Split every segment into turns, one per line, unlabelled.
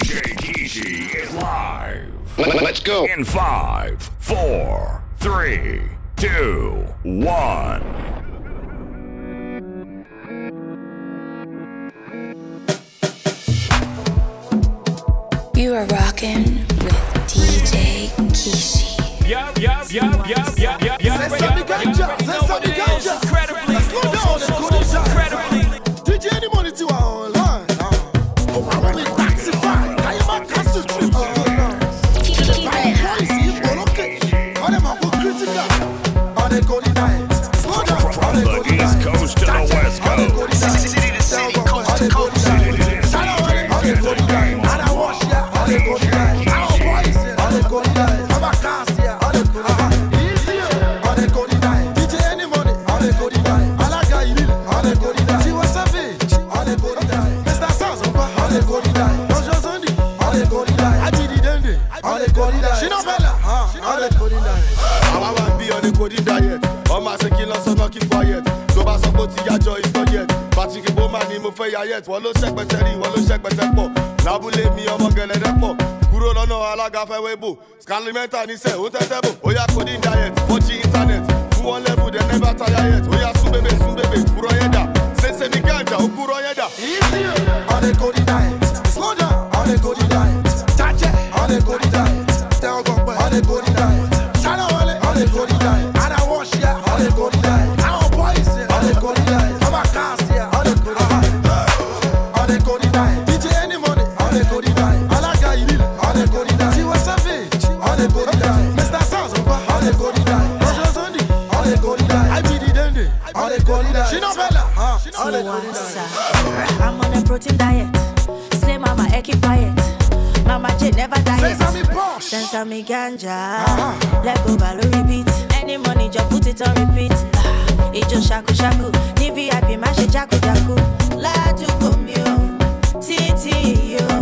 DJ Kishi is live.
Let's go.
In five, four, three, two, one.
You are rocking with DJ Kishi.
Yup, yup, yup, yup, yup, yup, yup.
Say something ganja, say something ganja.
Ni ya yet wọ́n ló ṣẹ́pẹ̀tẹ̀ rí wọ́n ló ṣẹ́pẹ̀tẹ̀ pọ̀. Lábúlé mi ọmọ gẹ̀lẹ́dẹ́ pọ̀. Kúrò lọ́nà alága fẹ́ wébò scalimenta níṣẹ́ ó tẹ́tẹ́ bò. Ó yá kò diet wọ́n jí internet. Fún wọn level dem never tire yet. Ó yá sún bébè sún bébè kúrọ̀ yẹn dà. Ṣẹṣẹ ní gàǹjà ó kúrọ̀ yẹn dà.
Easy, yeah, all
Send some me ganja. Uh-huh. Let go balo repeat. Any money, just put it on repeat. It just shaku shaku. Ni VIP, my shit jaku jaku. La tu comio. Titi yo. La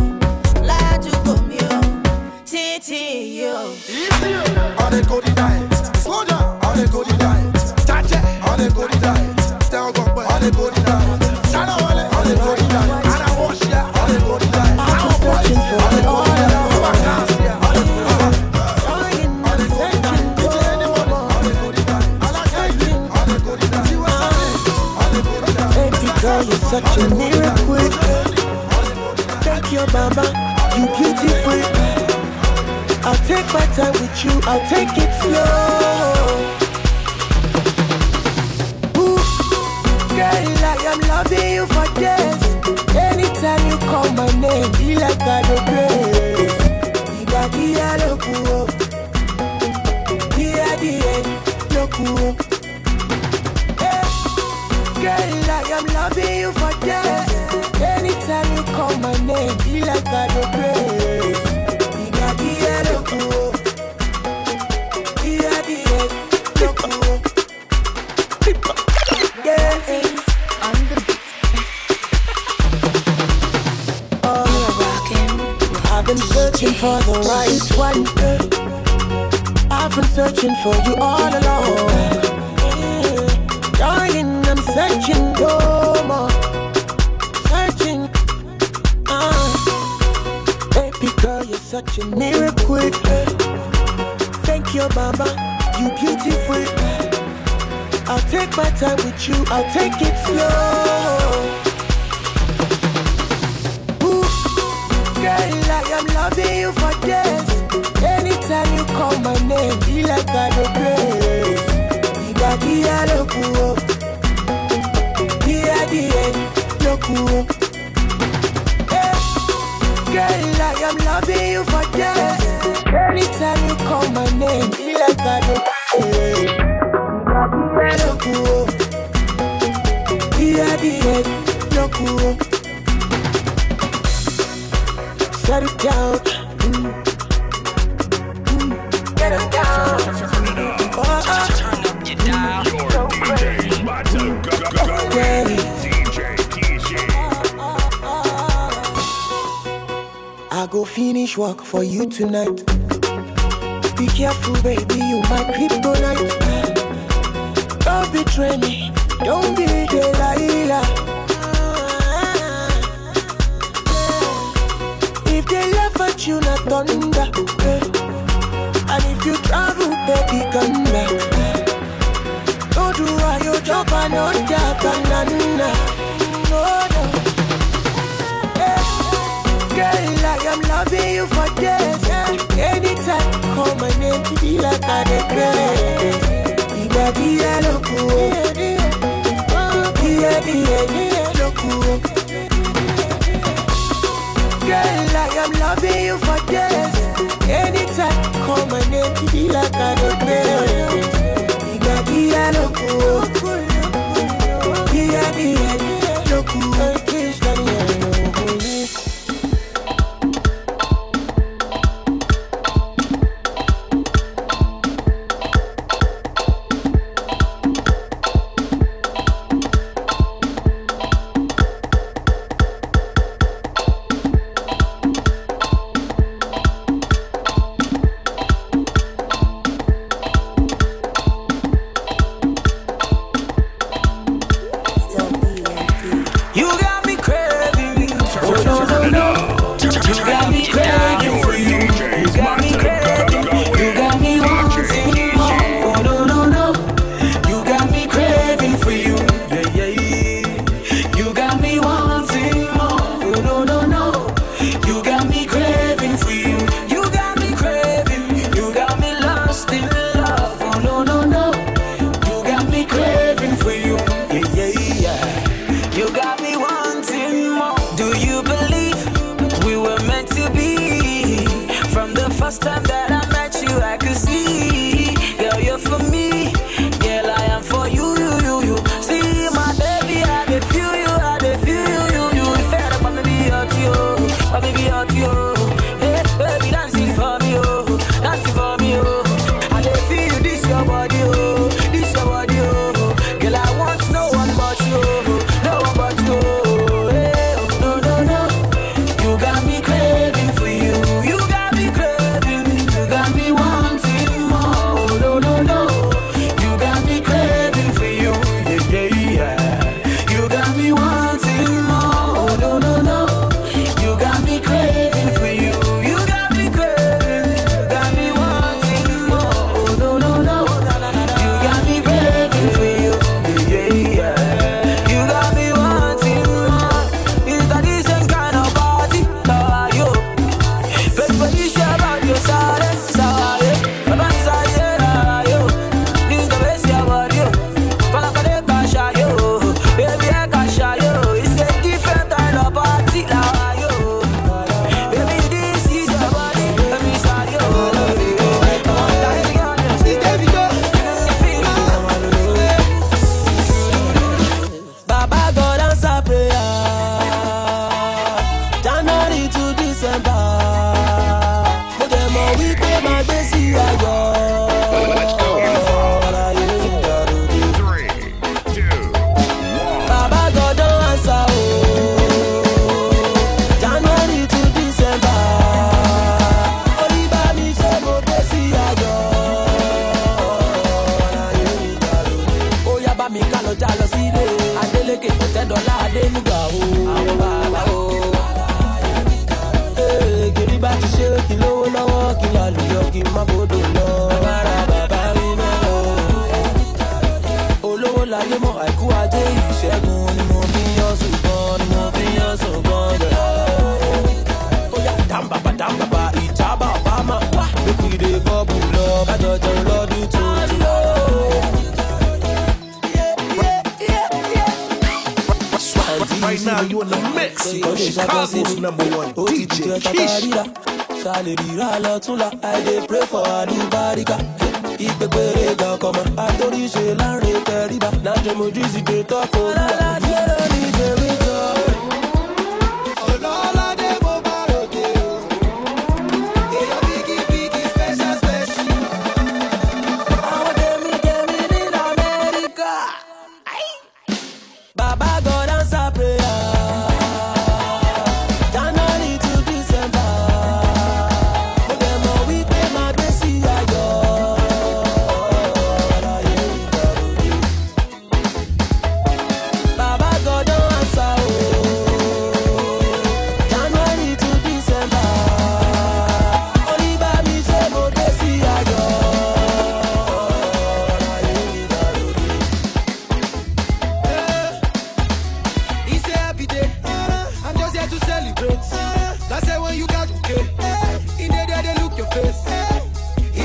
such a miracle. Thank you, mama. You beautiful. I'll take my time with you. I'll take it slow. Ooh, girl, I am loving you for days. Anytime you call my name, be like I do grace. Ida dia lokuo, dia dia. Girl, I am loving you for days. Anytime you call my name, be like I do grace. Searching for the right one. I've been searching for you all along. Searching no more. Searching. Uh, baby girl, you're such a miracle. Thank you, mama. You beautiful. I'll take my time with you. I'll take it slow. Ooh, Girl, I am loving you for days. Anytime you call my name, be like I do grace. Dia lokuo, dia dia lokuo. Eh, Girl, I am loving you for days. Anytime you call my name, be like I do grace. Ida dia lokuo, dia dia lokuo. Set it down. finish work for you tonight. Be careful, baby, you my kryptonite. Don't betray me, don't be Delilah. If they laugh at you, not thunder. Eh. And if you travel, baby, come back. Don't do what your job, I know that. you for days. Yeah. Anytime, call my name, be like I dey
crazy. Biba biya loku, biya biya biya loku. Girl, I am loving you for days. Anytime, call my name, be like I dey crazy. Biba biya loku.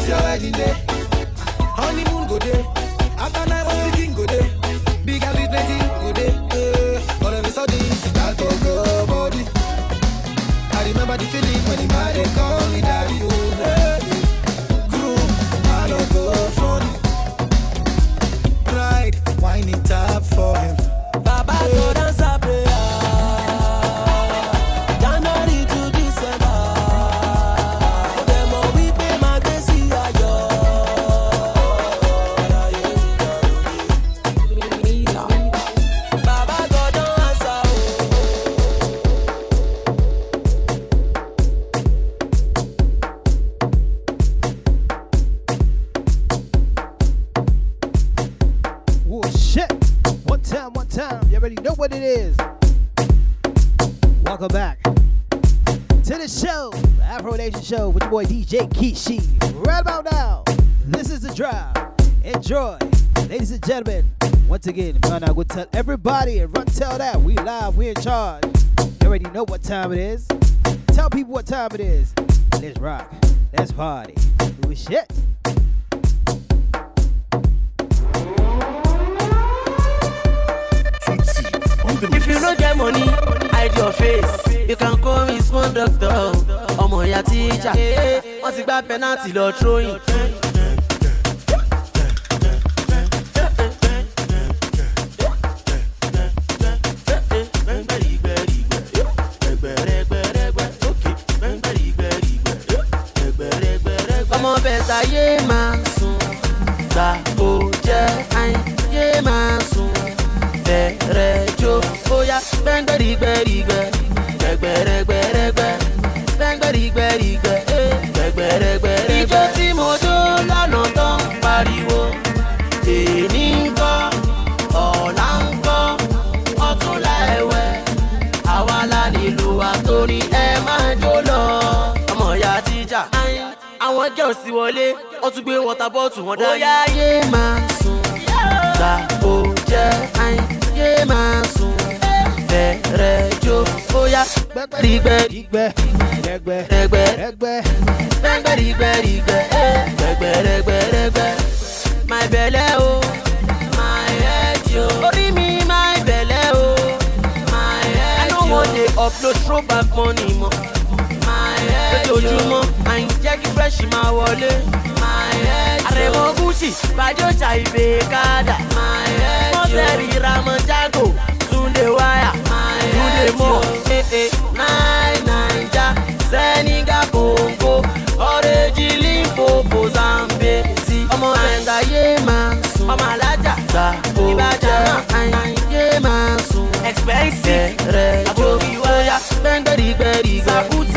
your
wedding day.
Again, man, I would tell everybody and run tell that we live, we in charge. You already know what time it is. Tell people what time it is. Let's rock. Let's party. Oh shit.
If you no get money, hide your face. You can call me small doctor. Ọmọ ìyá tíjà. Wọ́n ti gba penalty lọ throwing. táyé máa sùn gbà ó jẹ́ àyìn táyé máa sùn bẹ̀rẹ̀ jó ó yá gbẹ́ngbẹ́rì gbẹ́rì. Tún gbé water bottle wọn dání. ó yá yé máa sùn gbà ó jẹ́ àìn yé máa sùn bẹ̀rẹ̀ jó. Ó yá gbẹ́gbẹ́
Ìgbẹ́, ẹgbẹ́,
rẹ̀gbẹ́
ẹgbẹ́.
gbẹ́gbẹ́ rìgbẹ́ rìgbẹ́ gbẹ́gbẹ́ rẹ̀gbẹ́ rẹ̀gbẹ́ my belle o my head yo orí mi my belle o my head yo I no wan dey upload throwback money mọ́. My head yo lójoojúmọ́ àyìn jẹ́ kí fresh máa wọlé àrẹ̀mọ gucci bàjọ́ ṣàìbè kádà mọ́tẹ́rì ramojago túnde wáyà túnde mọ́ nine naija senegal congo ọ̀rẹ́jì limpopo zambezi ọmọ ẹ̀ńdà yé máa sùn ọmọ alájà gbà ìbàdàn àyìn yé máa sùn expensive rẹ̀ àbórí wáyà gbẹ́ngbẹ́rìgbẹ́rìgbẹ́ sakuti gbẹ̀gbẹ̀rẹ̀gbẹ̀rẹ̀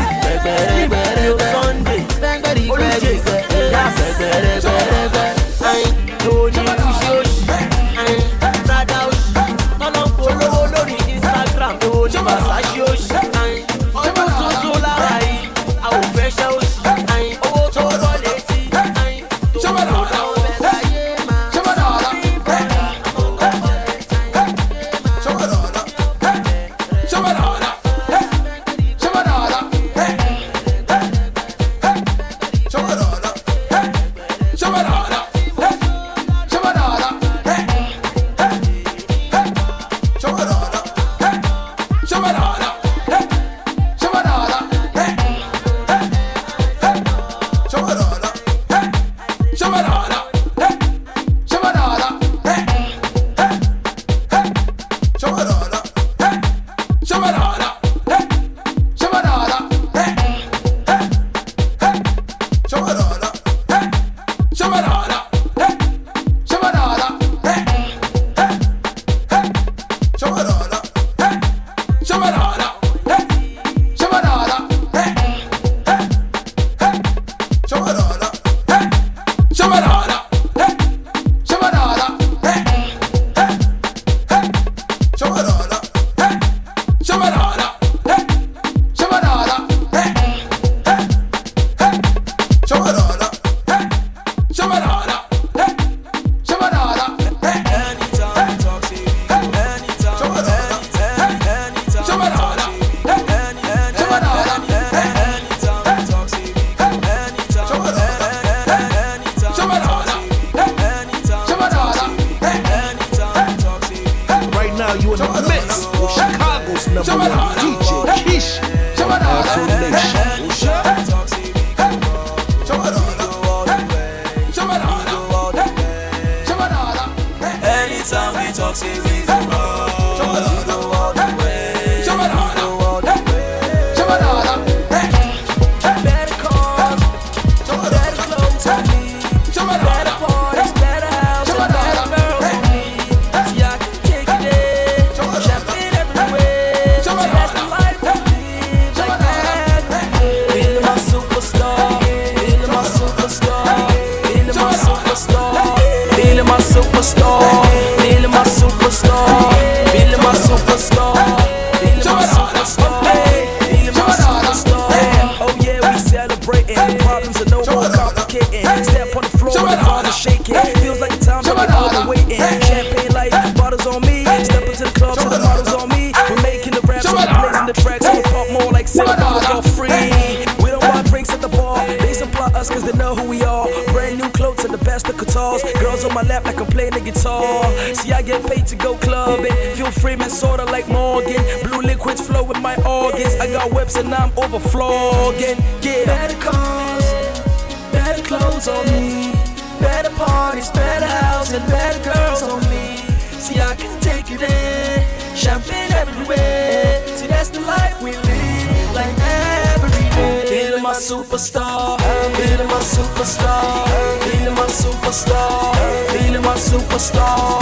now you in the mix. Chicago's number one DJ Keish.
Foundation. Anytime we talk, say we get paid to go clubbing. Feel framing sorta like Morgan. Blue liquids flow in my organs. I got whips and I'm overflogging. Yeah. Better cars, better clothes on me. Better parties, better house, and better girls on me. See, I can take it in. Champagne everywhere. See, that's the life we live. Like every day. My superstar. Feeling my superstar. Feeling my superstar. Feeling my superstar.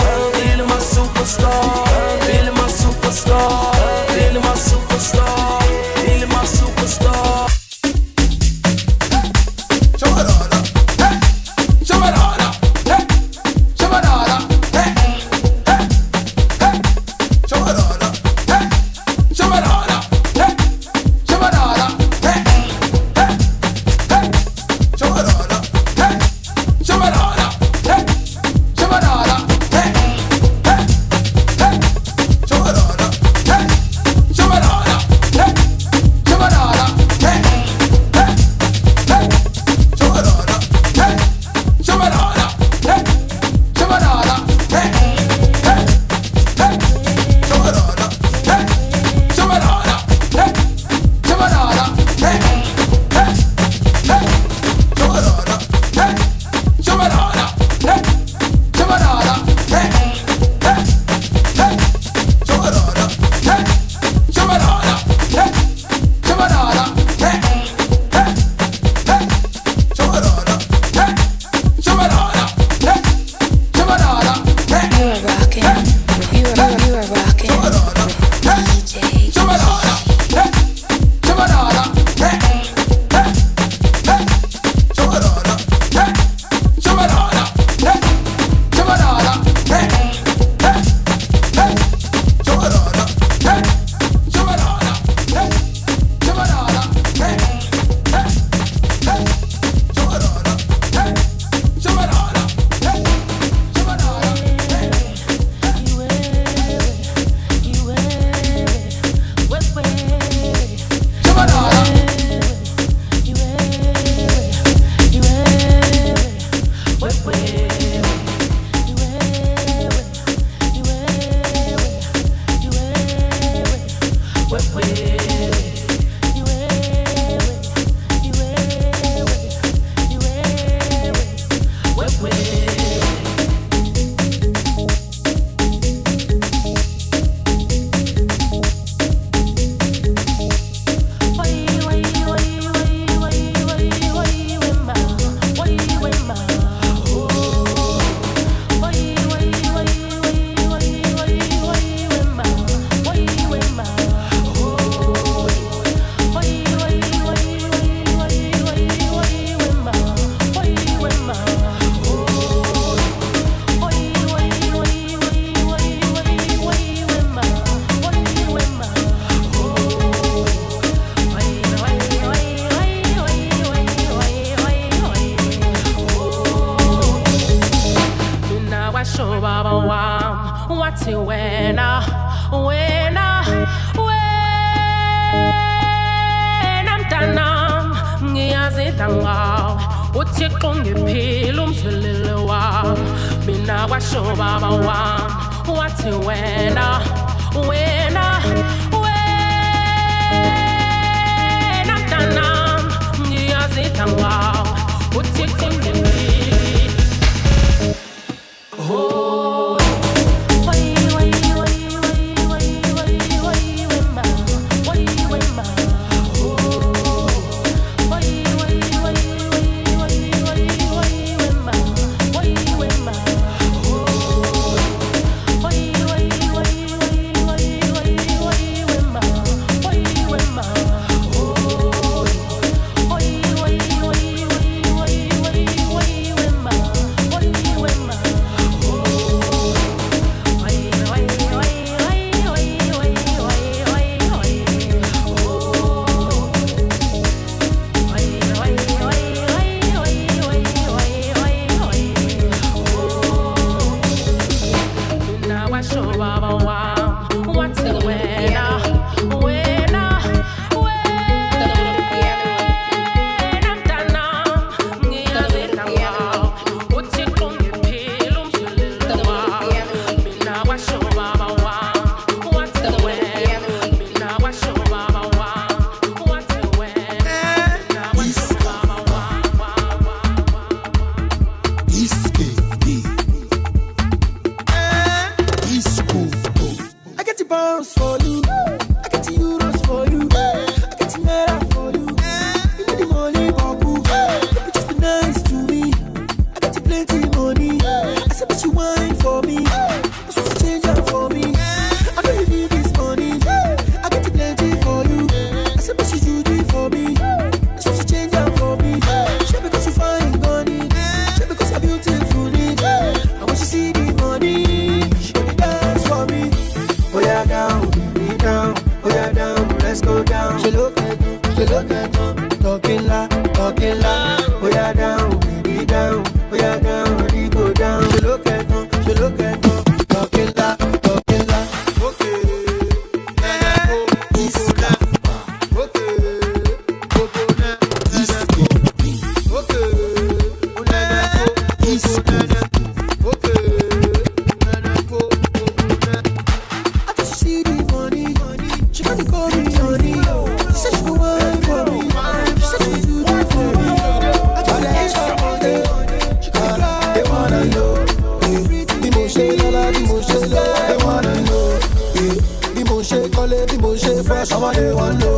ọmọdé wọn lò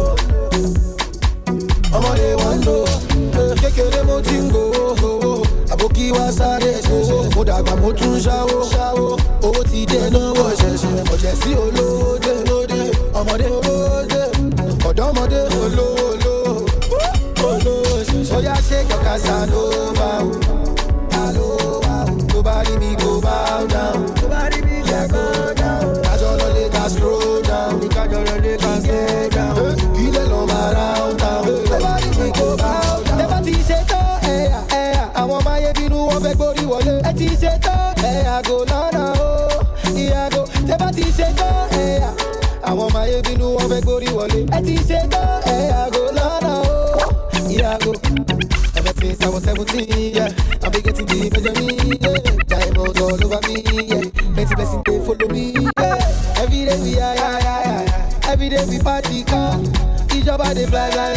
ọmọdé wọn lò kékeré mo ti ń gòwó oh, oh, oh. àbókí wa sáré ṣẹṣẹ mo dàgbà mo tún ṣáwó ṣáwó. Owó dé náwó ṣẹṣẹ. Ọ̀jẹ̀ sí olówó dé lóde. Ọmọdé olówó dé ọ̀dọ́mọdé olówó lò olówó ṣẹṣẹ yá ṣe. happy, girl. Hijab, I dey fly, fly,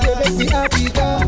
dey make me happy,
girl.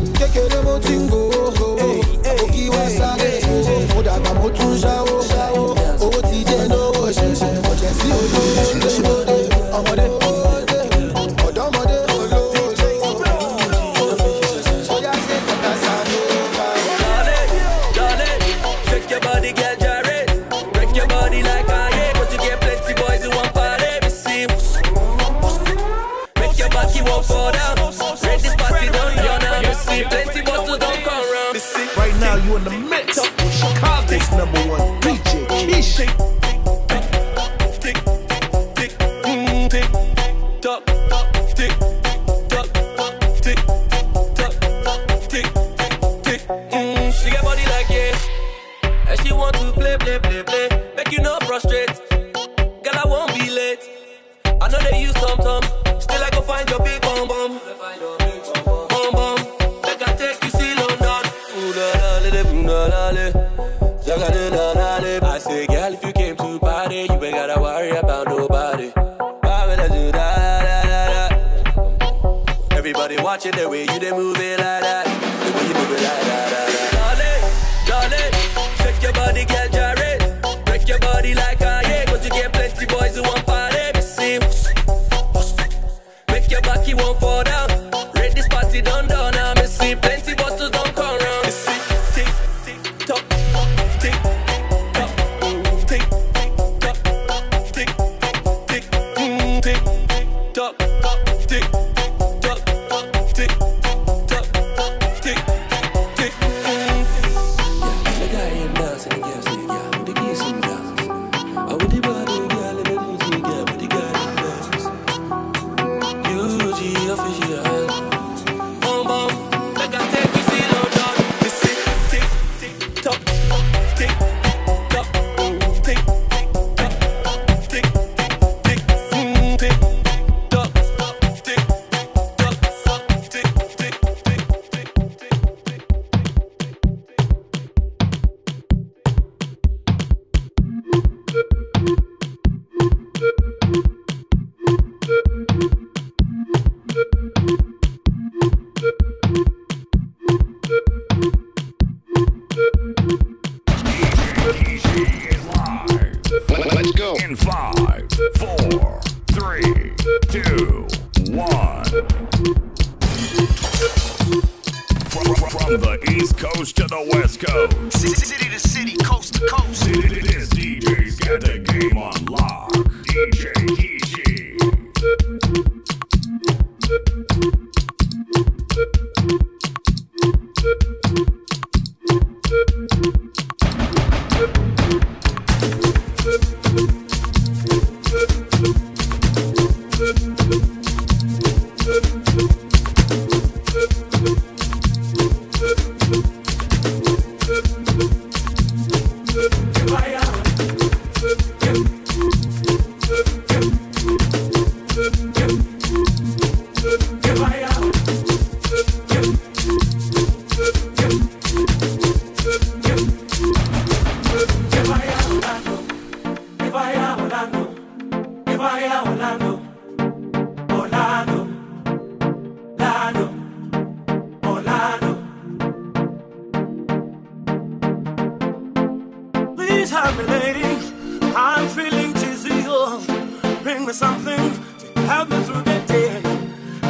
Day.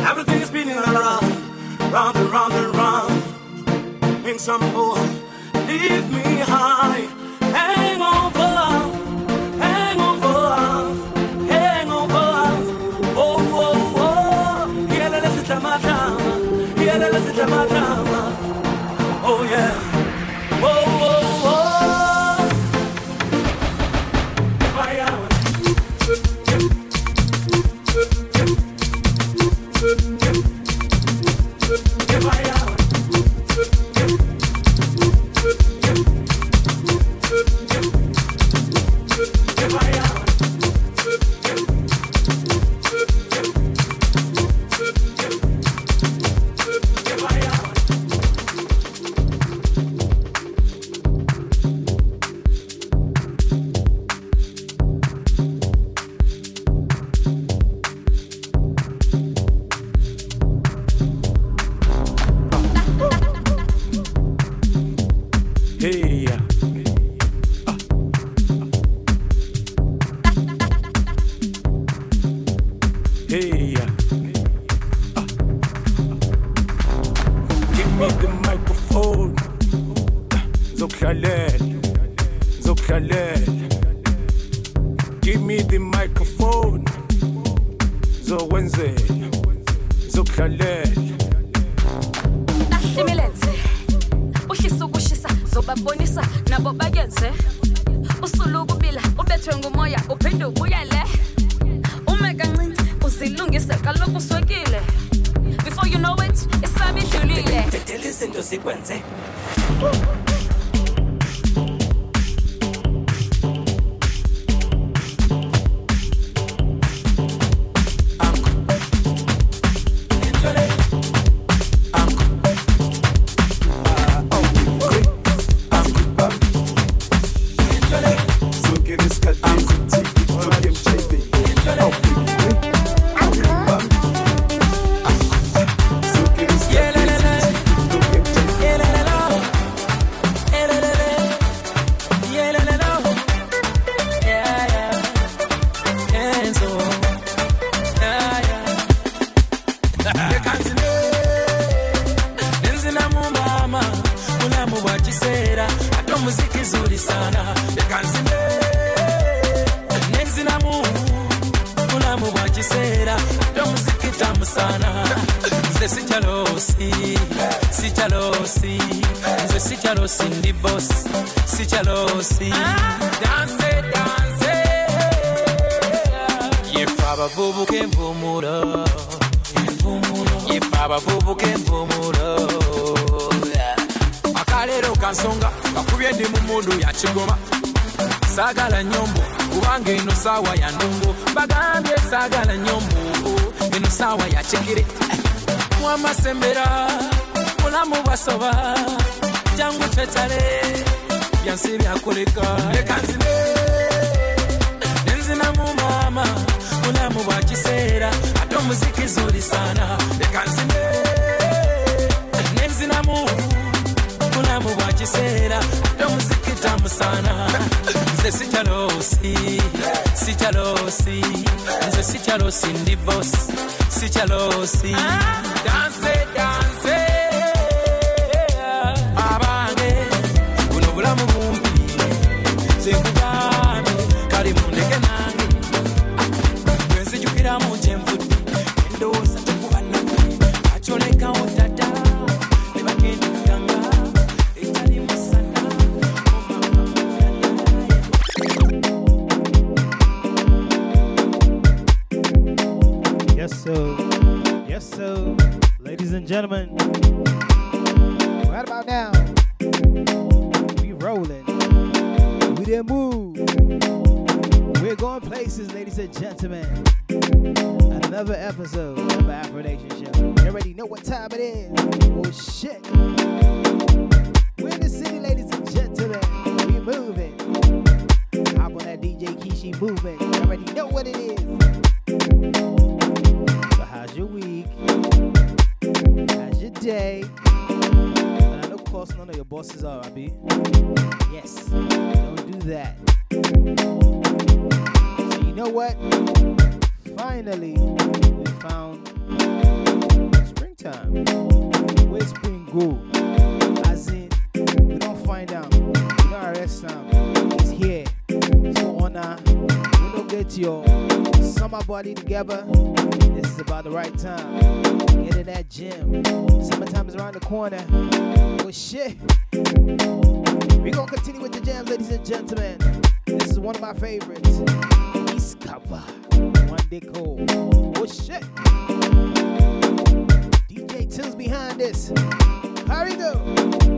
Everything is spinning around, round and round and round. In some more, leave me high. Hang over, oh, oh, oh. my drama. Yeah, let's sit my drama.
Kiseera ate omuziki zuli sana. Leka nzine nenzinamu mulamu bwa kiseera ate omuziki tamu sana. Nze sikyalosi sikyalosi nze sikyalosi ndi bos sikyalosi danse danse yefe abavubuka envumulo yefe abavubuka envumulo kansonga kakubye ndi mu mundu yakigoma saagala nyombo kubanga eno saawa ya ndongo. Bagambye saagala nyombo eno saawa ya kigere mwamasembera mulamu bwasoba jangu twetale byansi byakoleka leka nzine nenzinamu mama mulamu bwa kiseera. Ate omuziki zuli sana. Leka nzine nenzinamu mulamu bwa kiseera ate omuziki tamu sana. Nze sikyalosi sikyalosi nze sikyalosi ndi bos sikyalosi danse
ah. danse your
summer body together. This is about the right time. Get in that gym. Summertime is around the corner. Well, shit. We're gonna continue with the jam, ladies and gentlemen. This is one of my favorites. East One day cold. Oh shit. DJ Tills behind this. Here we go.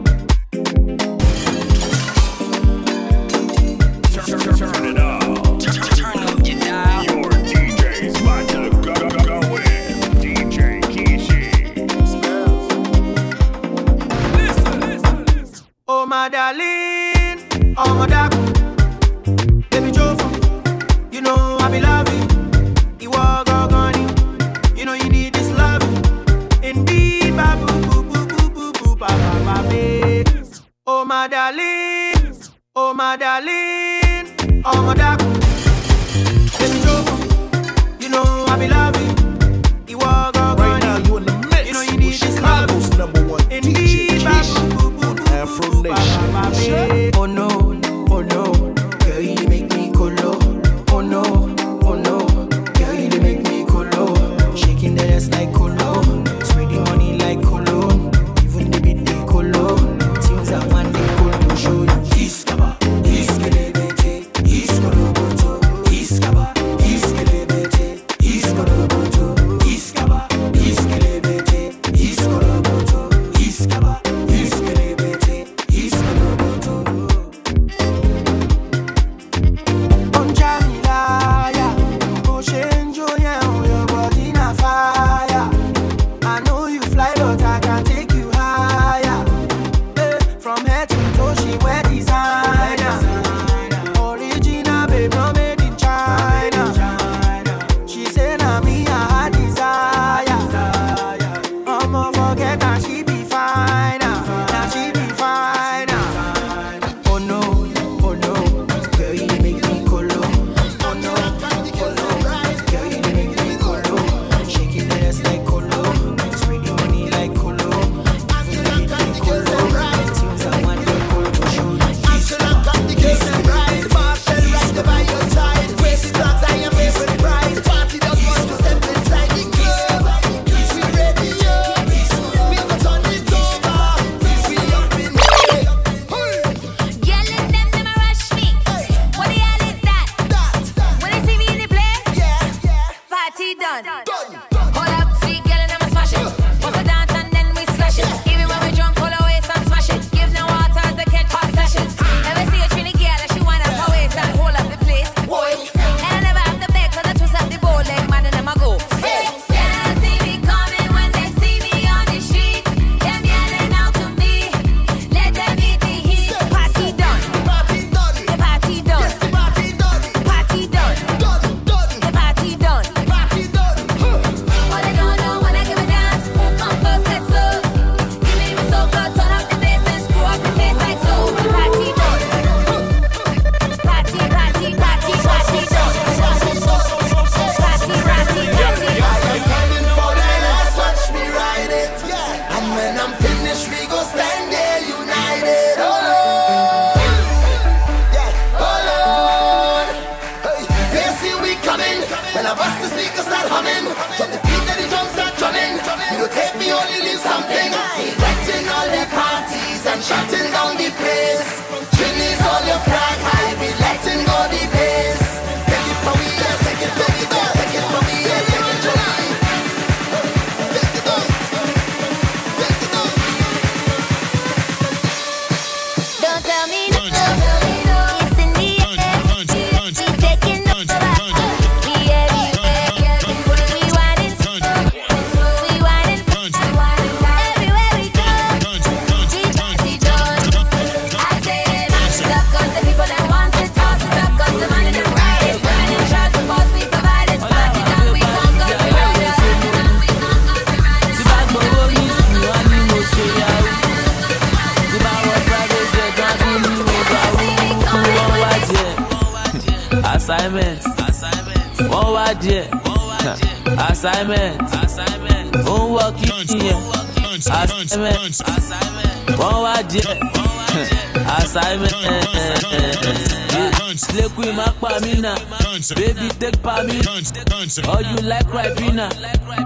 Oh, you like Ribena,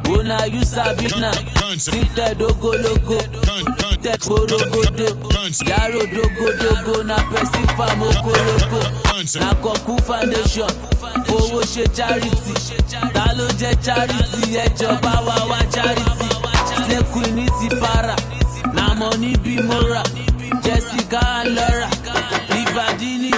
Bona oh, you Sabina, Sit that dogo logo, That
borogodo, Yaro dogo dogo, Na Pesifa Mokoloko, Na Koku Foundation, Owó ṣe charity, Ta ló charity, Ẹjọba wa wa charity, Snake Queen para, Na money bí mo Jessica and Laura, Ìbàdí ni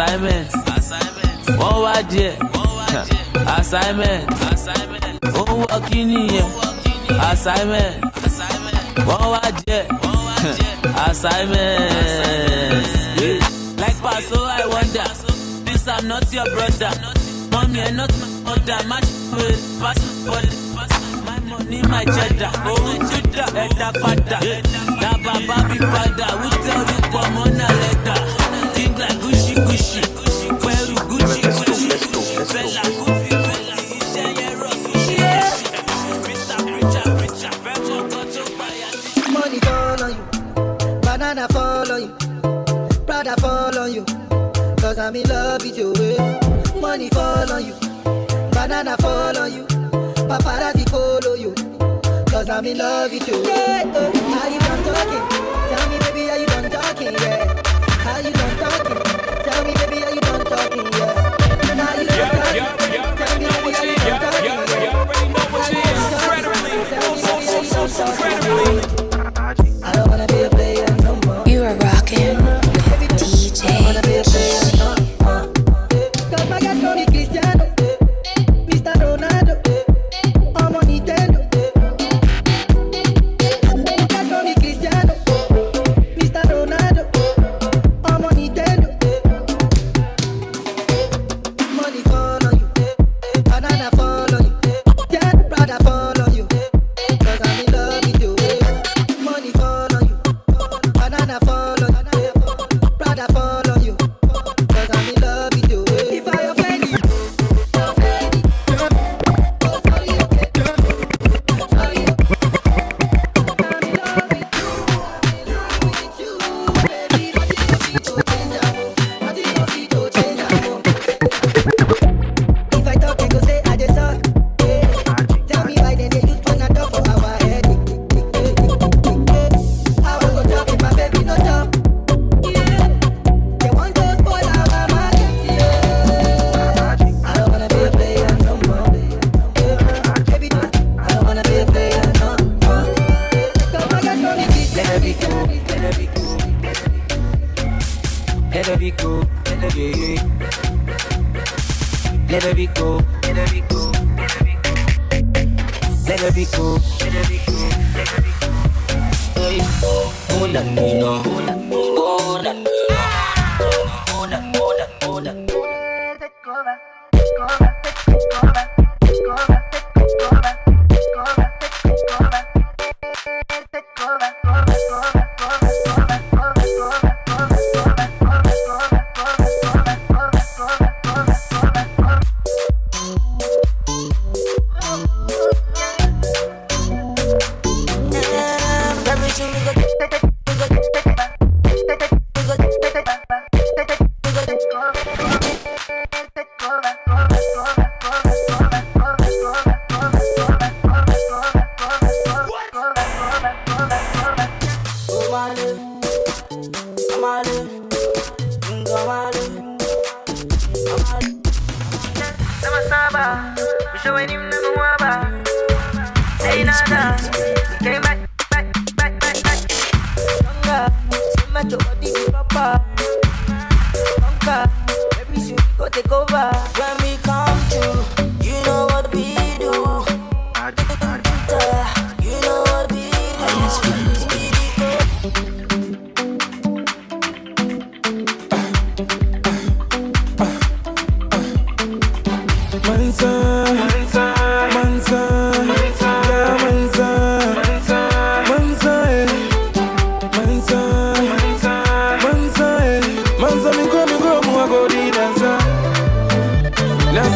assignment. Wọ́n wá díẹ̀. Assignment. Ó ń wọ kí nìyẹn? Assignment. Wọ́n wá díẹ̀. Assignment. like paso i wonder. This i'm not your brother. Mommy i not my mother. Match with pass body my money my cheddar. Owó tí dá ẹ̀dá padà na bàbá tell you, wí tẹ́lifọ̀ mọ́nà lẹ́tà. Gucci, pẹ̀lú Gucci, Gucci, Bella Gucci, Bella iṣẹ́ yẹn rọ̀
sí. Ṣe. You, banana follow you, Prada follow you, cause I'm in love with you. Eh? Money follow you, banana follow you, paparazzi follow you, I'm in love with you. Yeah, oh, how you done talking? Tell me baby, are you done talking, yeah.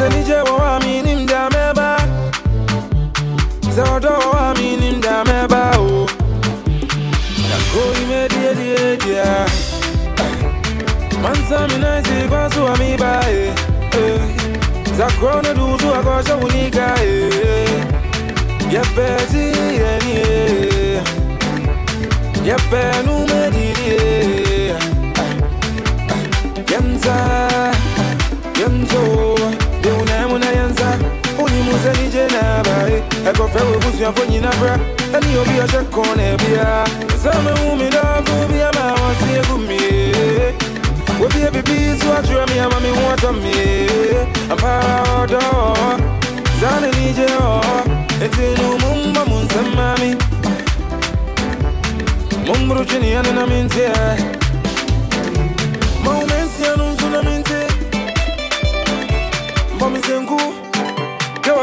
nije waamini mdameba zaodo waamini mdameba o. Nakoimediediedia mansaminaisi kwasuamibae zakrona duzu akosha unikae di yepenumedilie yemza yemzo wonimu sɛ nigye na abae ɛkɔfɛ wɔ busuafo nyina bra ɛne obi ɔhyɛ kɔn na bia sɛ mehu me dɔfo bia ma wɔse agu mie wobie bibi so atwerɛ me ama me ho atɔ me ampara ɔdɔ saa ne nigye hɔ ɛnti no mommɔ mo nsɛm ma me mommoro tweneɛ ne na menteɛ ma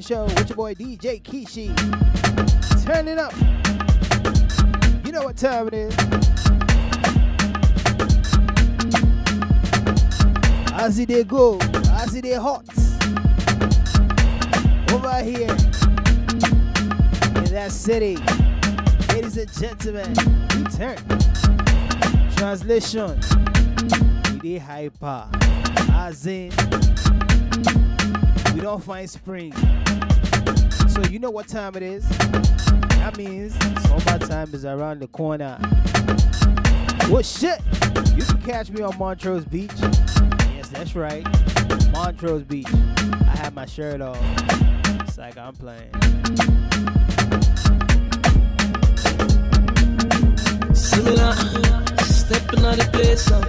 Show with your boy DJ Kishi. Turn it up. You know what time it is. As it they go, as it they hot. Over here in that city. Ladies and gentlemen, return. Translation. We hyper. As in, we don't find spring. So you know what time it is. That means summertime is around the corner. Well, shit. You can catch me on Montrose Beach. Yes, that's right. Montrose Beach. I have my shirt off. It's like I'm playing.
Similar, stepping on the place. Uh.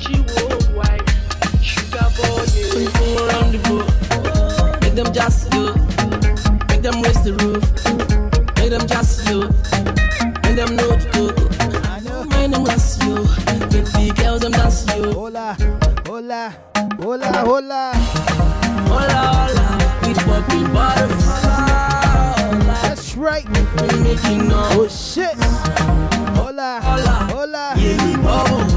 She worldwide, sugar boy. When you around the boat, make them just do, make them raise the roof, make them just do, make them know the go. I know, them last you, make the girls them dance you.
Hola, hola, hola, hola,
hola, hola, we popping bottles.
That's right.
We making noise.
Oh shit. Hola,
hola,
hola.
Yeah, we bubble.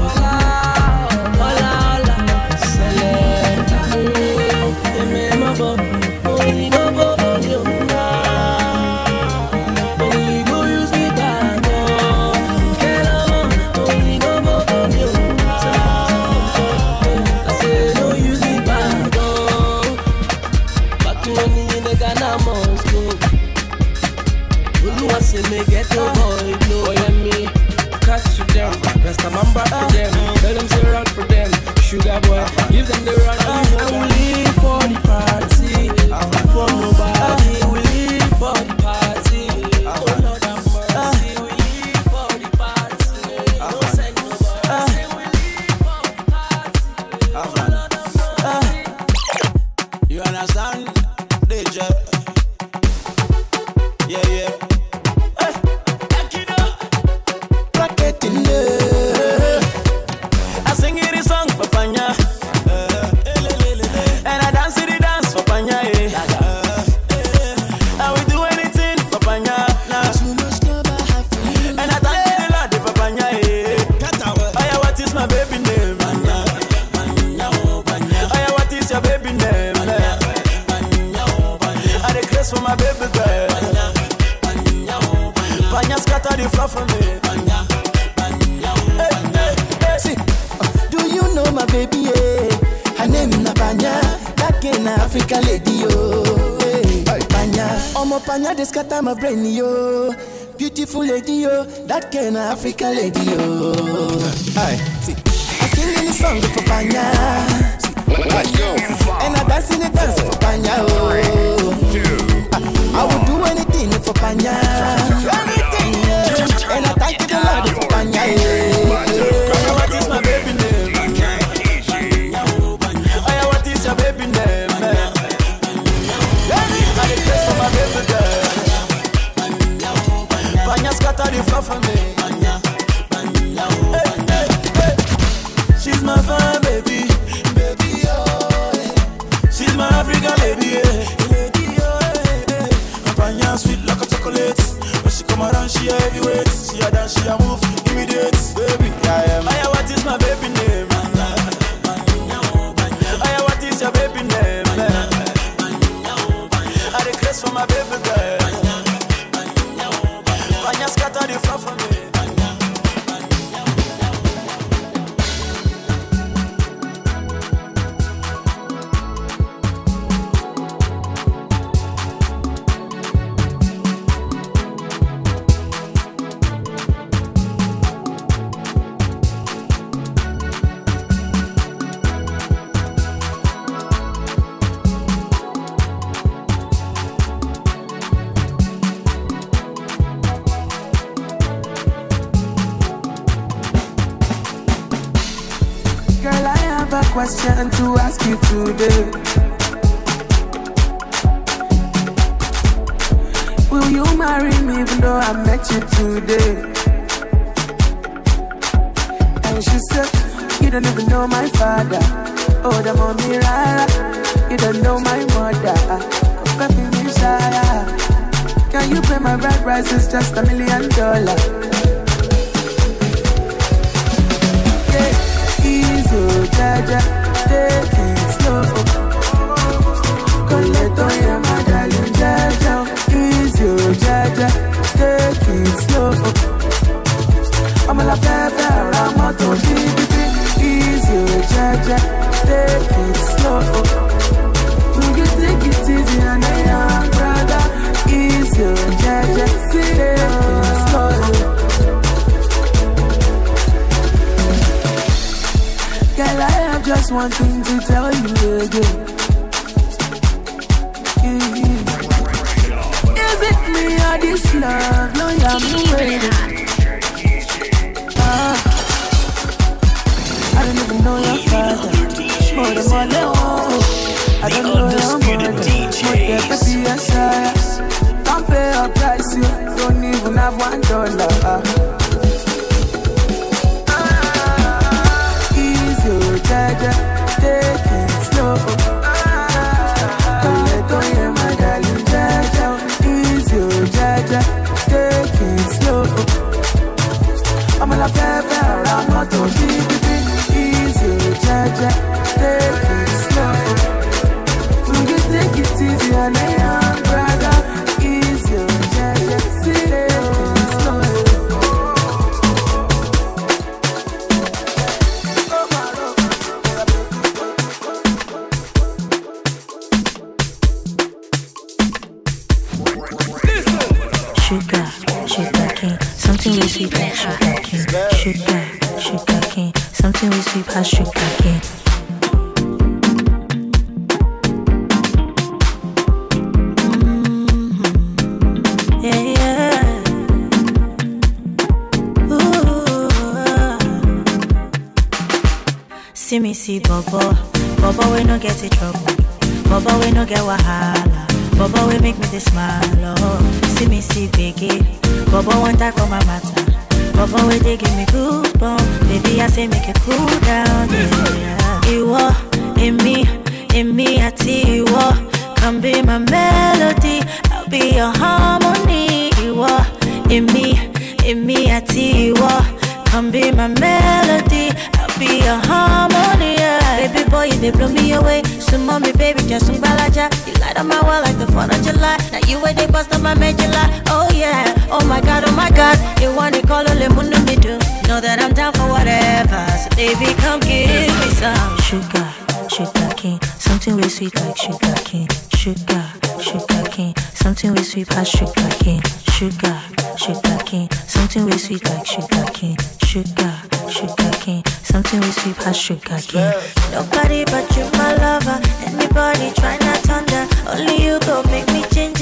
My back them. Tell them say run for them, sugar boy, give them the run.
my
brain, yo. Beautiful lady, yo. That kind of African lady, yo. Hi. See, I sing in the song for Panya.
And I dance in the dance Is
it me or this love? No, i ah. I don't even know your father, am the I don't know Can't pay a price, you don't even have one dollar. Ah. Yeah.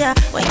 Me
ginger. When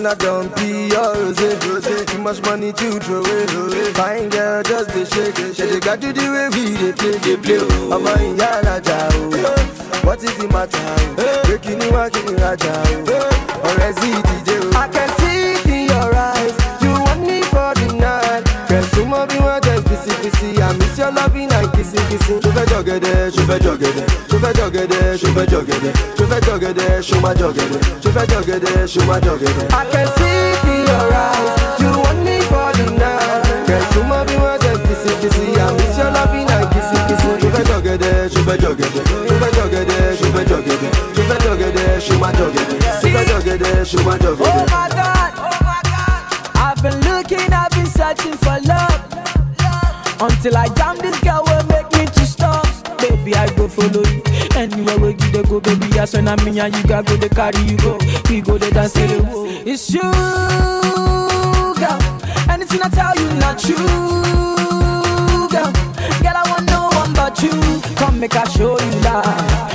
Not don't be or rose. Too much money to throw away. Fine girl, just they shake, shake. They got to the way we play, they play. Oh, I'm a Indiana oh. What is the matter? Breaking you, walking you, raja. oh. Or is it? I can see it in your eyes. You want me for the night. Girl, so mo be one just kissy kissy. I miss your loving and kissy kissy. Ṣo fẹ́ jọ̀gẹ̀dẹ̀, ṣo fẹ́ jọ̀gẹ̀dẹ̀, ṣo fẹ́ jọ̀gẹ̀dẹ̀, ṣo fẹ́ jọ̀gẹ̀dẹ̀, ṣo fẹ́ jọ̀gẹ̀dẹ̀, ṣo má jọ̀gẹ̀dẹ̀, ṣo fẹ́ jọ̀gẹ̀dẹ̀, ṣo má jọ̀gẹ̀dẹ̀. I can see in your eyes. You want me for the night. Girl, so mo be just kissy kissy. I miss your loving and kissy kissy. Ṣo fẹ́ jọ̀gẹ̀dẹ̀, ṣo fẹ́ jọ̀gẹ̀dẹ̀, ṣo fẹ́ jọ̀gẹ̀dẹ̀, ṣo fẹ́ jọ̀gẹ̀dẹ̀, ṣo fẹ́ jọ̀gẹ̀dẹ̀, ṣo má jọ̀gẹ̀dẹ̀, ṣo fẹ́ jọ̀gẹ̀dẹ̀, ṣo má
Oh my God, oh my God. I've been looking, I've been searching for love. Until I jam this girl will make me to stop. Baby, I go follow you. Anywhere where you dey go, baby, that's when I'm in and you got go, they carry you go. We go there dance to the woo. It's you, girl. Anything I tell you, not true, girl. Girl, I want no one but you. Come make I show you love.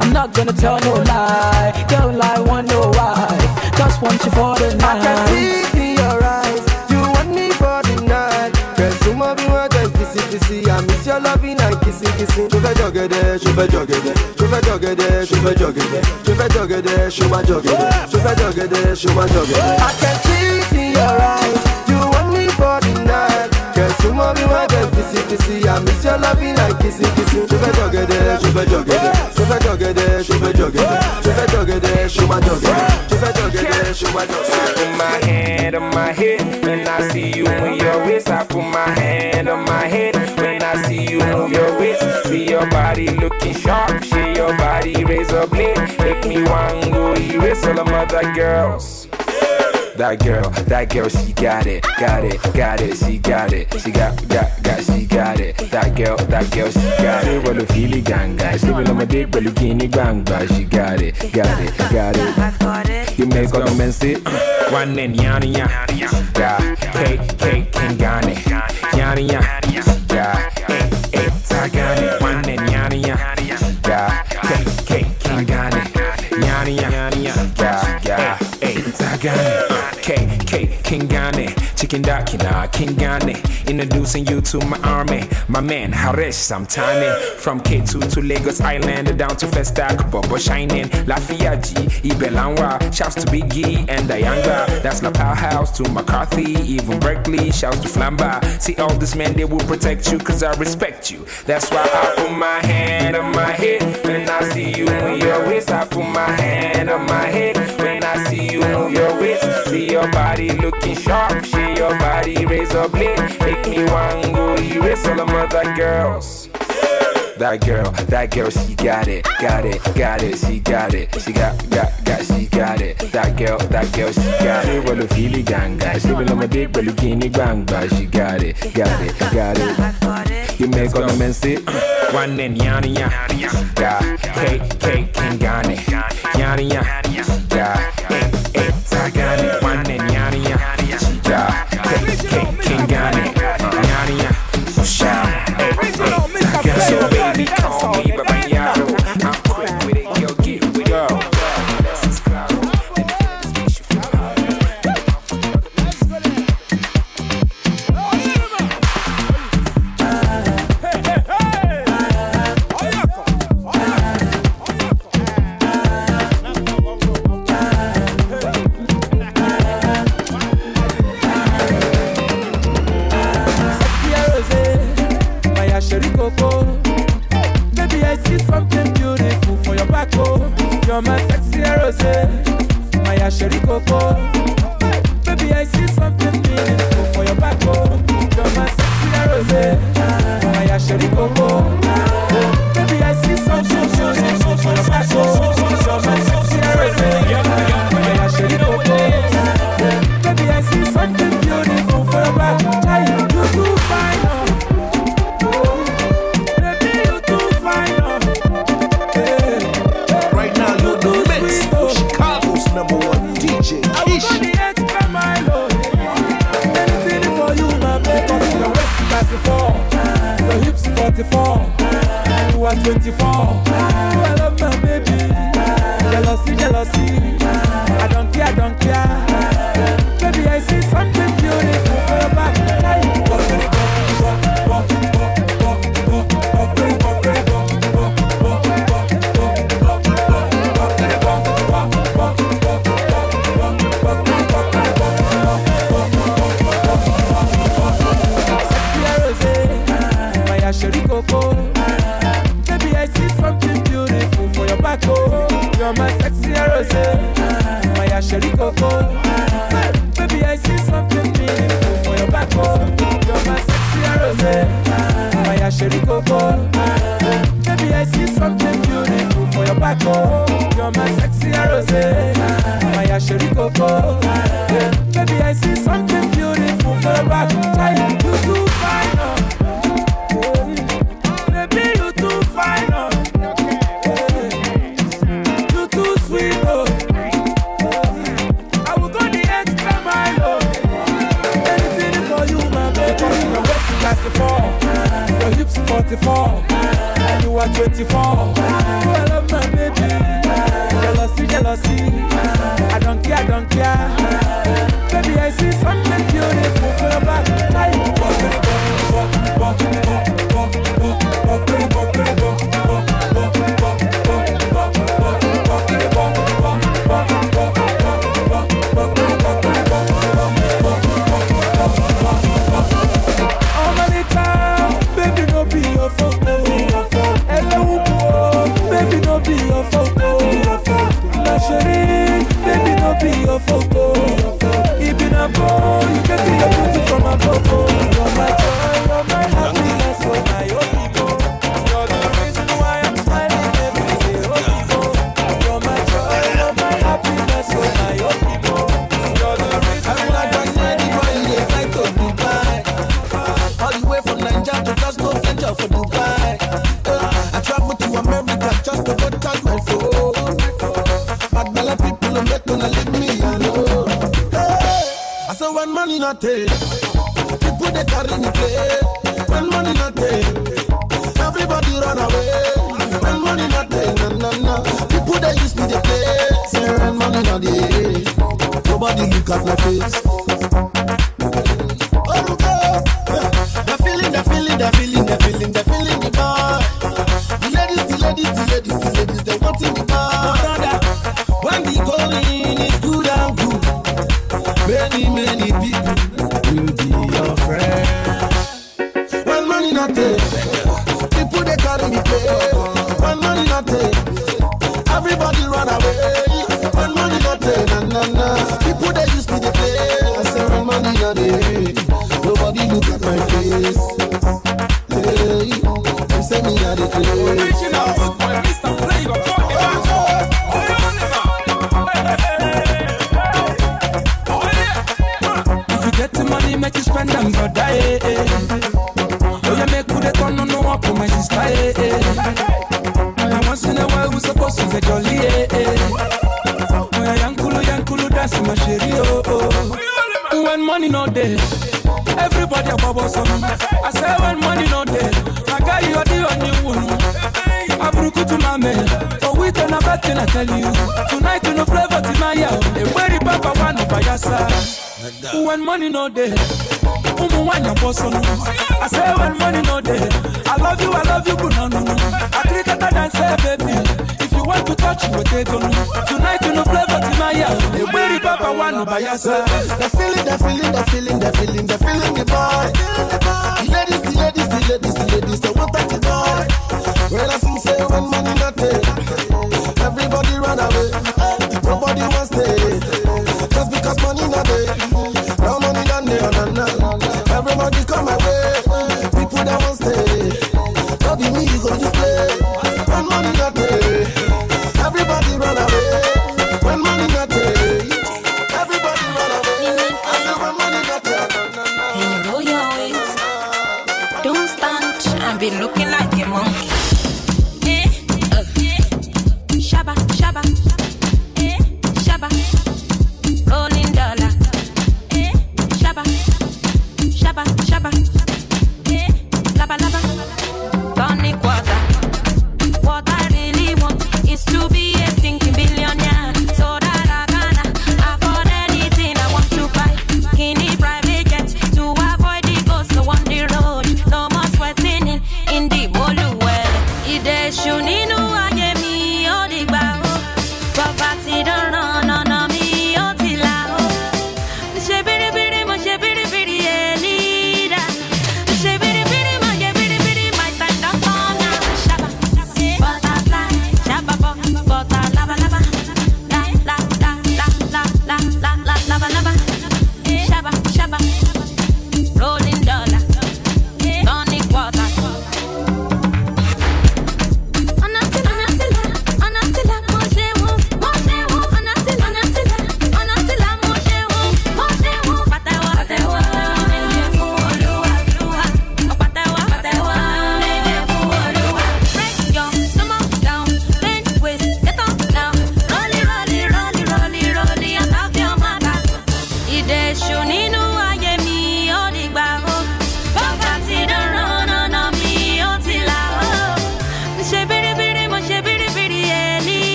I'm not gonna tell no lie. Girl, I want no wife. Just want you for the night.
I can see ṣo fẹ́ jọ̀gẹ̀dẹ̀, ṣo fẹ́ jọ̀gẹ̀dẹ̀, ṣo fẹ́ jọ̀gẹ̀dẹ̀, ṣo fẹ́ jọ̀gẹ̀dẹ̀, ṣo má jọ̀gẹ̀dẹ̀, ṣo fẹ́ jọ̀gẹ̀dẹ̀, ṣo má jọ̀gẹ̀dẹ̀. I can see it in your eyes. You want me for the night. Girl, so mo be one just kissy kissy. I miss your loving and kissy kissy. Ṣo fẹ́ jọ̀gẹ̀dẹ̀, ṣo fẹ́ jọ̀gẹ̀dẹ̀, ṣo fẹ́ jọ̀gẹ̀dẹ̀, ṣo fẹ́ jọ̀gẹ̀dẹ̀, jọ̀gẹ̀dẹ̀.
put my hand on my head when I see you move your waist. I put my hand on my head when I see you move your waist. See your body looking sharp, shake your body razor blade. Make me want go erase all the other girls. That girl, that girl, she got it, got it, got it, she got it, she got, got, got, she got it. That girl, that girl, she got it. Well, feel it, ganga, sleeping on my dick, but looking in banga, she got it, got it, got it. You make all the men sit, one and yana ya, yeah, cake, cake, and gane, yana ya, yeah, eh, eh, tagane, one and yana ya, yeah, cake, cake, and gane, yana ya, yeah, yeah, eh, tagane. K, K, Kingane, Chicken Dakina, Kingane, introducing you to my army, my man Haresh, I'm tiny, from K2 to Lagos Island, down to Festac, Bobo Shining, Lafiaji, Ibelanwa, shouts to Biggie and Dianga, that's La Powerhouse to McCarthy, even Berkeley, shouts to Flamba, see all these men, they will protect you, cause I respect you, that's why I put my hand on my head, when I see you move your waist, I put my hand on my head, when I see you move your waist, see your body looking sharp, shake your body razor blade, make me want go erase all the other girls. That girl, that girl, she got it, got it, got it, she got it, she got, got, got, she got it. That girl, that girl, she got it. Well, feel it, ganga, she will on my dick, but looking in banga, she got it, got it, got it. You make all the men sit, one and yana ya, yeah, cake, cake, and gane, yana ya, yeah, eh, loco. Baby,
I see something beautiful for your back, oh. You're my sexy rose, my asheri coco. Baby, I see something beautiful for your back, oh.
You're
my sexy rose, my asheri coco. Baby, I see something beautiful for your back, oh. 24. love
out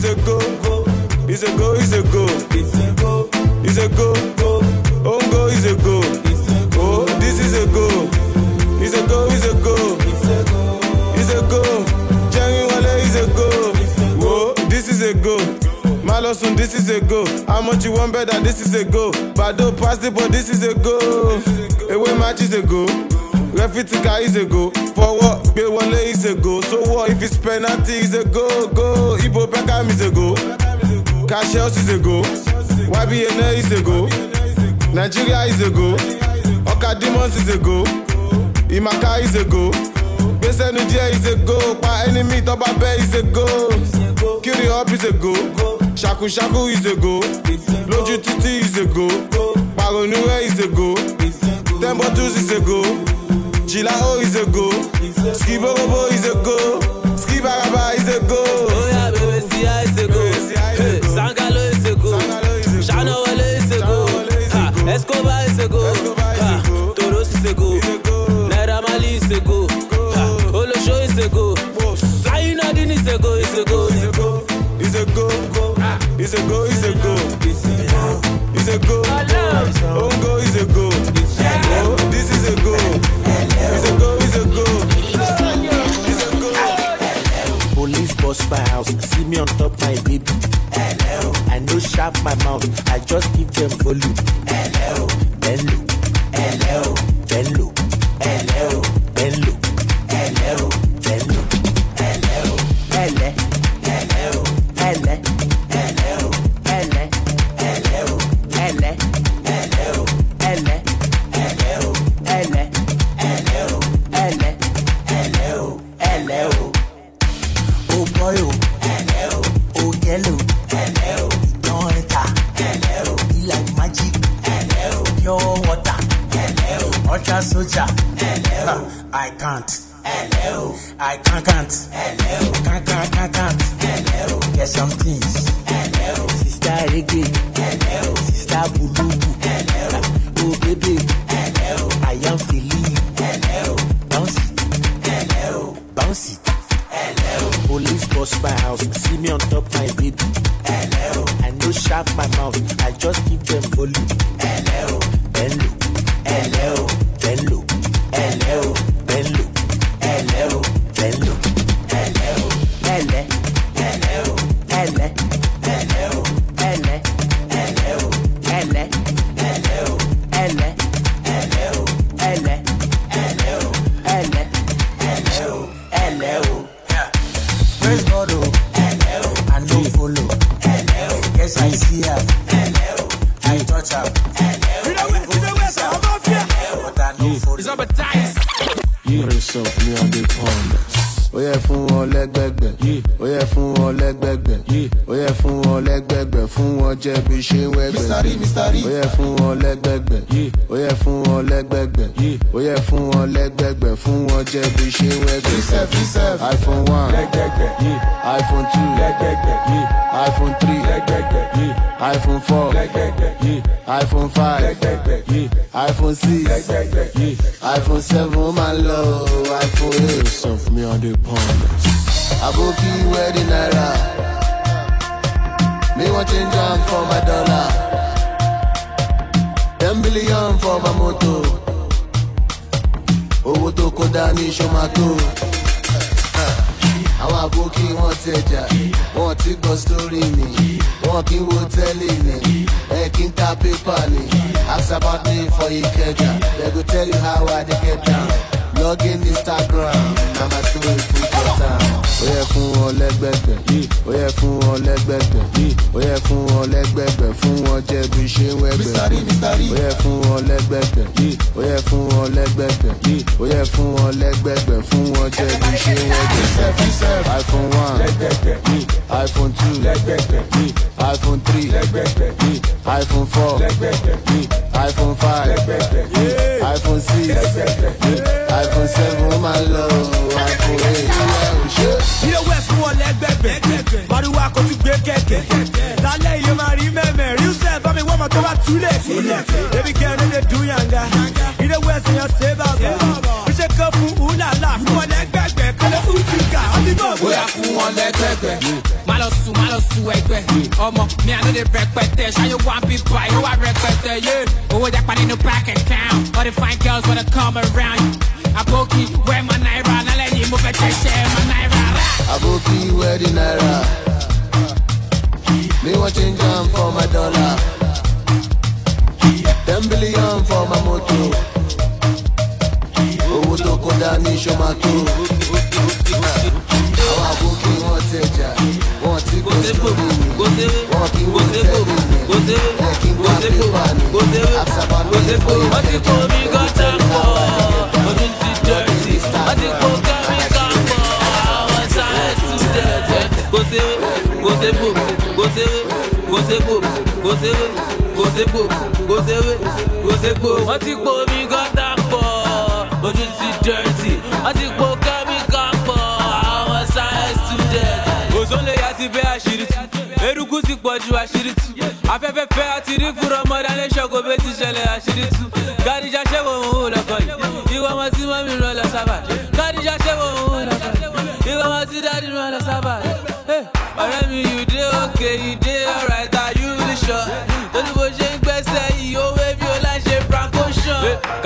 It's a go, go. It's a go, it's a go. It's a go, it's a go, go. Home go, is a go. Oh, this is a go. It's a go, it's a go. It's a go. Jerry Wale is a go. Whoa, this is a go. Malosun, this is a go. How much you want better? This is a go. Bado pass the but this is a go. Away match is a go. Refitika is a go. Forward, Gbe Wale is a go. So what if it's penalty is a go, go. Ibo Beckham is a go. Cassius is a go. YBNA is a go. Nigeria is a go. Oka Demons is a go. Imaka is a go. Gbèsè nu is a go. Pa enemy tó bá bẹ́ is a go. Kiri up is a go. Ṣàkú ṣàkú is a go. Lójú títí is a go. Pàrònú rẹ̀ is a go. Bottles is a go. Jìlá O is a go. Skiborobo is a go. Skibaraba is a go.
Oya bebe siya is a go. Hey, Sangalo is a go. Shana Wale is a go. Ha, Escobar is a go. Ha, Toros is a go. Naira Marley is a go. Ha, Olosho is a go. Flying Adin is a go. Is a go. Is a go.
Is a go. Is a go. Is a go. Is a go. Is a go. Oh,
my house, see me on top my baby. Hello. I no sharp my mouth, I just give them volume. Hello.
olú ẹ̀lẹ́ o
ẹ̀lẹ́ o.
iPhone five. iPhone six. iPhone seven máa ń lọ iPhone eight. Sọ fún mi on the ponders. Aboki wedding naira. Me want change am for my dollar. Ten billion for my moto. Owó tó kó dání ṣomato. Àwọn àbókí wọn tẹjà, wọn ti gbọ́ sórí ni, wọn kì í wo tẹ́lẹ̀ ni, ẹ kì í ta pépà ni. Ask about me for Ikeja, they go tell you how I dey get down. Log in Instagram, na my story full for town. Ó yẹ fún wọn lẹ́gbẹ̀gbẹ̀, ó yẹ fún wọn lẹ́gbẹ̀gbẹ̀, ó yẹ fún wọn lẹ́gbẹ̀gbẹ̀, fún wọn jẹ́ bí ṣe wẹ́gbẹ̀. Ó yẹ fún wọn lẹ́gbẹ̀gbẹ̀, ó yẹ fún wọn lẹ́gbẹ̀gbẹ̀, ó yẹ fún wọn lẹ́gbẹ̀gbẹ̀, fún wọn jẹ́ bí ṣe wẹ́gbẹ̀. IPhone one, iPhone two, iPhone three, iPhone four, iPhone five, iPhone six, iPhone seven, ó máa lọ iPhone eight.
ilé west fún wọn lẹgbẹgbẹ mariwo akọtù gbé kẹkẹ. Lálẹ ilé máa rí mẹmẹ. Rí sẹ bámi wọ́n mọ̀ tó bá túlẹ̀. Débi kẹrin lè dùn yànga. Ilé west yẹn ṣe bàbà iṣẹ́ kan fún ulala fún wọn lẹgbẹgbẹ kọlẹ ujúgà ọtí bọ̀
bóyá fún wọn lẹgbẹgbẹ ẹgbẹ ọmọ mi àná lè rẹpẹtẹ ṣáyé ń bí báyìí ó wà rẹpẹtẹ yé owó japa nínú bank account all the fine girls wanna come around àbókí wẹ́ẹ́ ma náírà lálẹ́ yìí mo fẹ́ tẹ̀sẹ̀ ma náírà rà.
Aboki wedding naira. Me want change am for my dollar. Ten billion for my moto. Owó tó kó dání ṣomato. Àwọn aboki wọn tẹja, wọn gote bobu gote gote bobu gote gote bobu gote gote bobu
wọ́n ti kó mi gọ́tà pọ̀ ọdún ti dẹ́rẹ́tì wọ́n ti kó kẹ́míkà pọ̀ àwọn sáyẹ́ǹsì dẹ́rẹ́tì gote gote bobu gote gote bobu gote gote bobu gote gote bobu wọ́n ti kó mi gọ́tà pọ̀ ọdún ti dẹ́rẹ́tì wọ́n ti kó kẹ́míkà pọ̀ àwọn sáyẹ́ǹsì dẹ́rẹ́tì. òzòlè yá ti bẹ́ àṣẹ afẹ́fẹ́ fẹ́ àti rí mọ́dá ní ṣọ́kò bẹ́ẹ̀ ti ṣẹlẹ̀ àṣírí tú. Gàdíjà ṣẹ́wọ̀ òun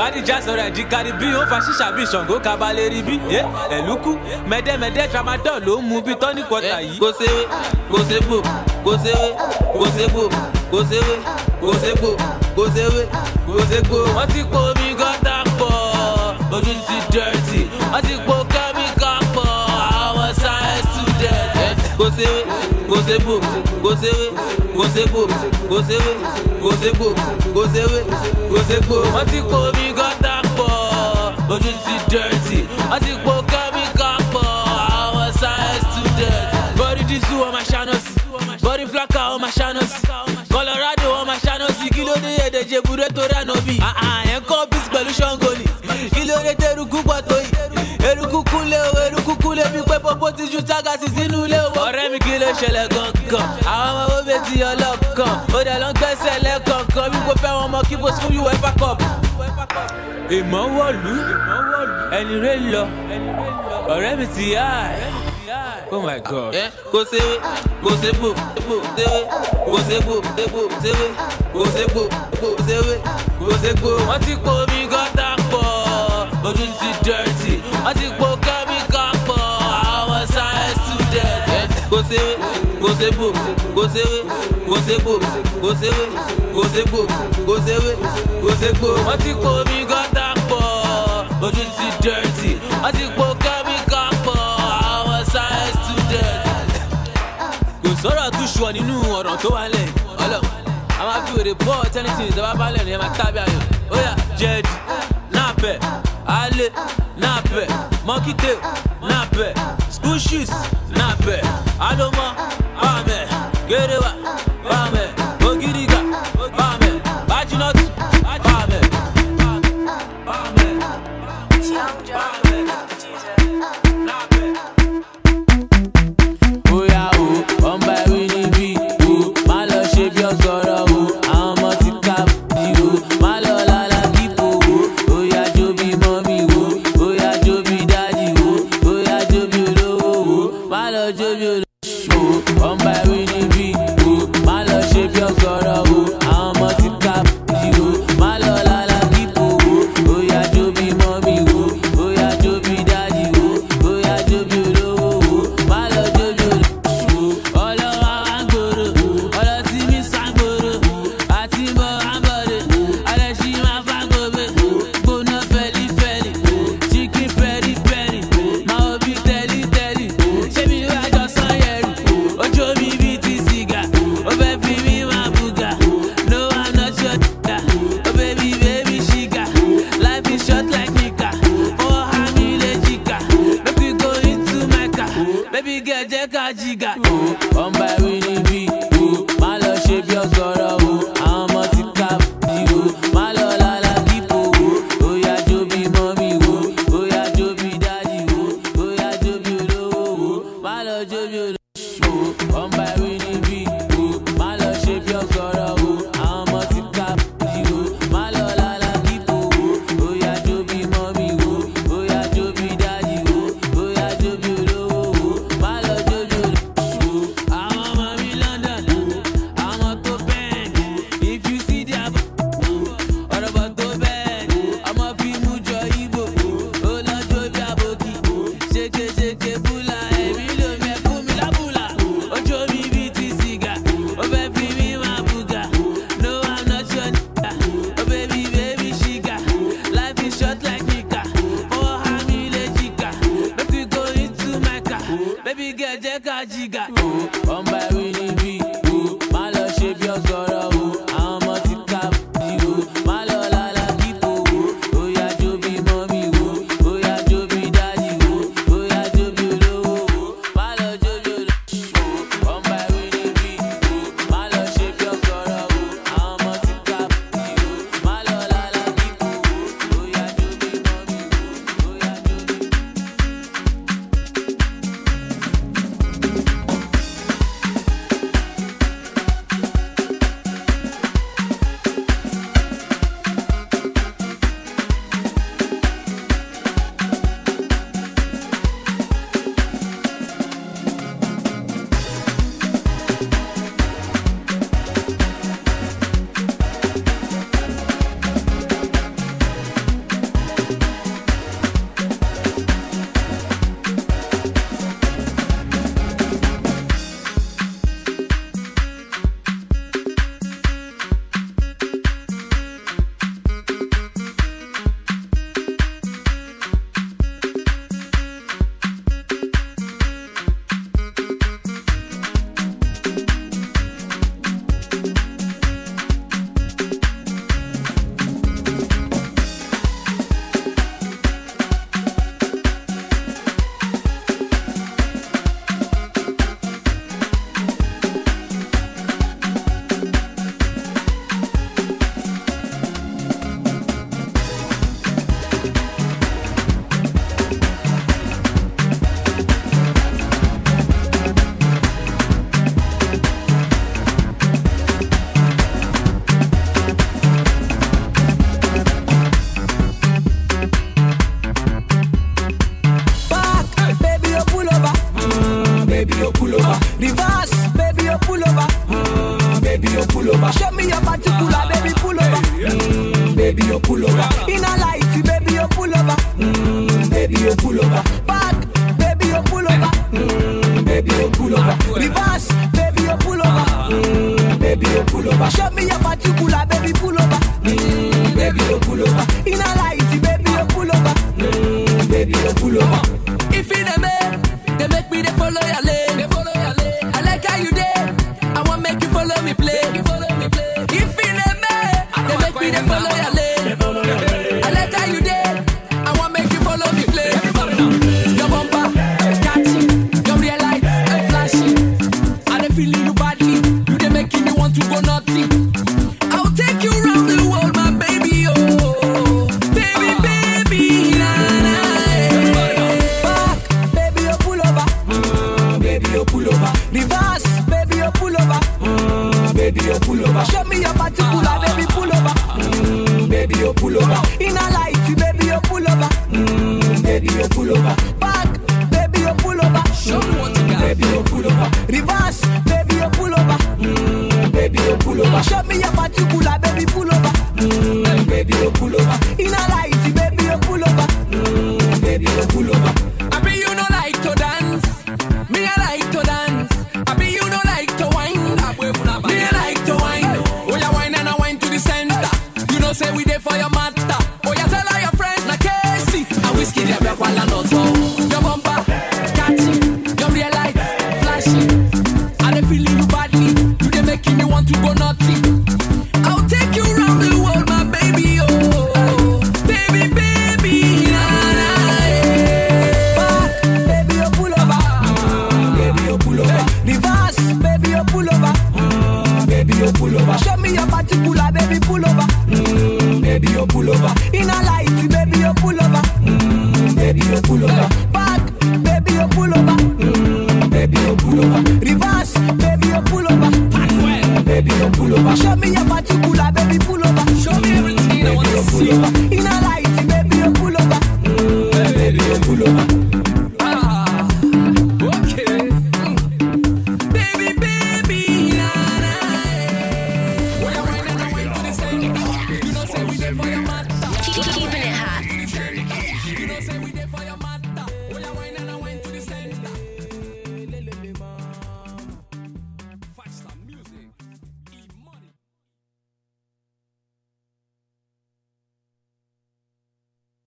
gàdíjà sọ̀rọ̀ ẹ̀dí kárí bí ó fa ṣíṣà bí ṣàngó kabalẹ̀ rí bí ẹ̀lúkú mẹ́dẹ́mẹ́dẹ́ tramadol ló ń mu bí tọ́ní kọta yìí. kò séwé kò sébò kò séwé kò sébò kò séwé kò sébò kò séwé kò ségbò. wọ́n ti po omi gọ́tà pọ̀ ojú ti dọ̀tí wọ́n ti po kẹ́míkà pọ̀ àwọn science student. kò séwé gozebo, gozewe, gozebo, gozewe, gozebo, gozewe, gozebo. Wọ́n ti kó mi gọ́tà pọ̀, ojú ti dẹ́rẹ́tì. Wọ́n ti kó kẹ́mi kan pọ̀, àwọn science student. Bọ́dí dísú ọmọ ṣáná body flaka on my channels. Colorado on my channels. Kí ló dé èdè Jebure tó rẹ̀ nobí? Ah, ah. ti ju tágàtì sínú ilé ọ̀rẹ́ mi kí ló ṣẹlẹ̀ àwọn ọmọ ti ọlọ́kan ó dẹ̀ ló ń lẹ́kọ̀ọ̀kan bí kò fẹ́ wọn mọ kí sún uefa cup. ẹni rẹ̀ lọ ọ̀rẹ́ mi ti yá ẹ̀. Oh my God. Kò kò kò kò kò. Wọ́n ti po gọ́tà pọ̀, ojú ti dẹ́rẹ́tì, wọ́n ti po Gozerê, gozebo, gozerê, gozebo, gozerê, gozebo, gozerê, gozebo. Wọ́n ti kó mi gọ́tà pọ̀, ojú ti dẹ́rẹ́tì. Wọ́n ti kó kẹ́míkà pọ̀, àwọn sáyẹ́nsì students. Kò sọ̀rọ̀ àtúnṣọ nínú ọ̀ràn tó wà lẹ̀ ọlọ́. Àwọn afiwèrè pọ̀ tẹ́nitì ìjọba balẹ̀ ni ẹ máa tábí ayọ̀. Ó yá jẹ́ẹ̀dì,
náà bẹ̀, alẹ́, náà bẹ̀, mọ́kítẹ́. nape squishes nape adoma
ame gerewa bame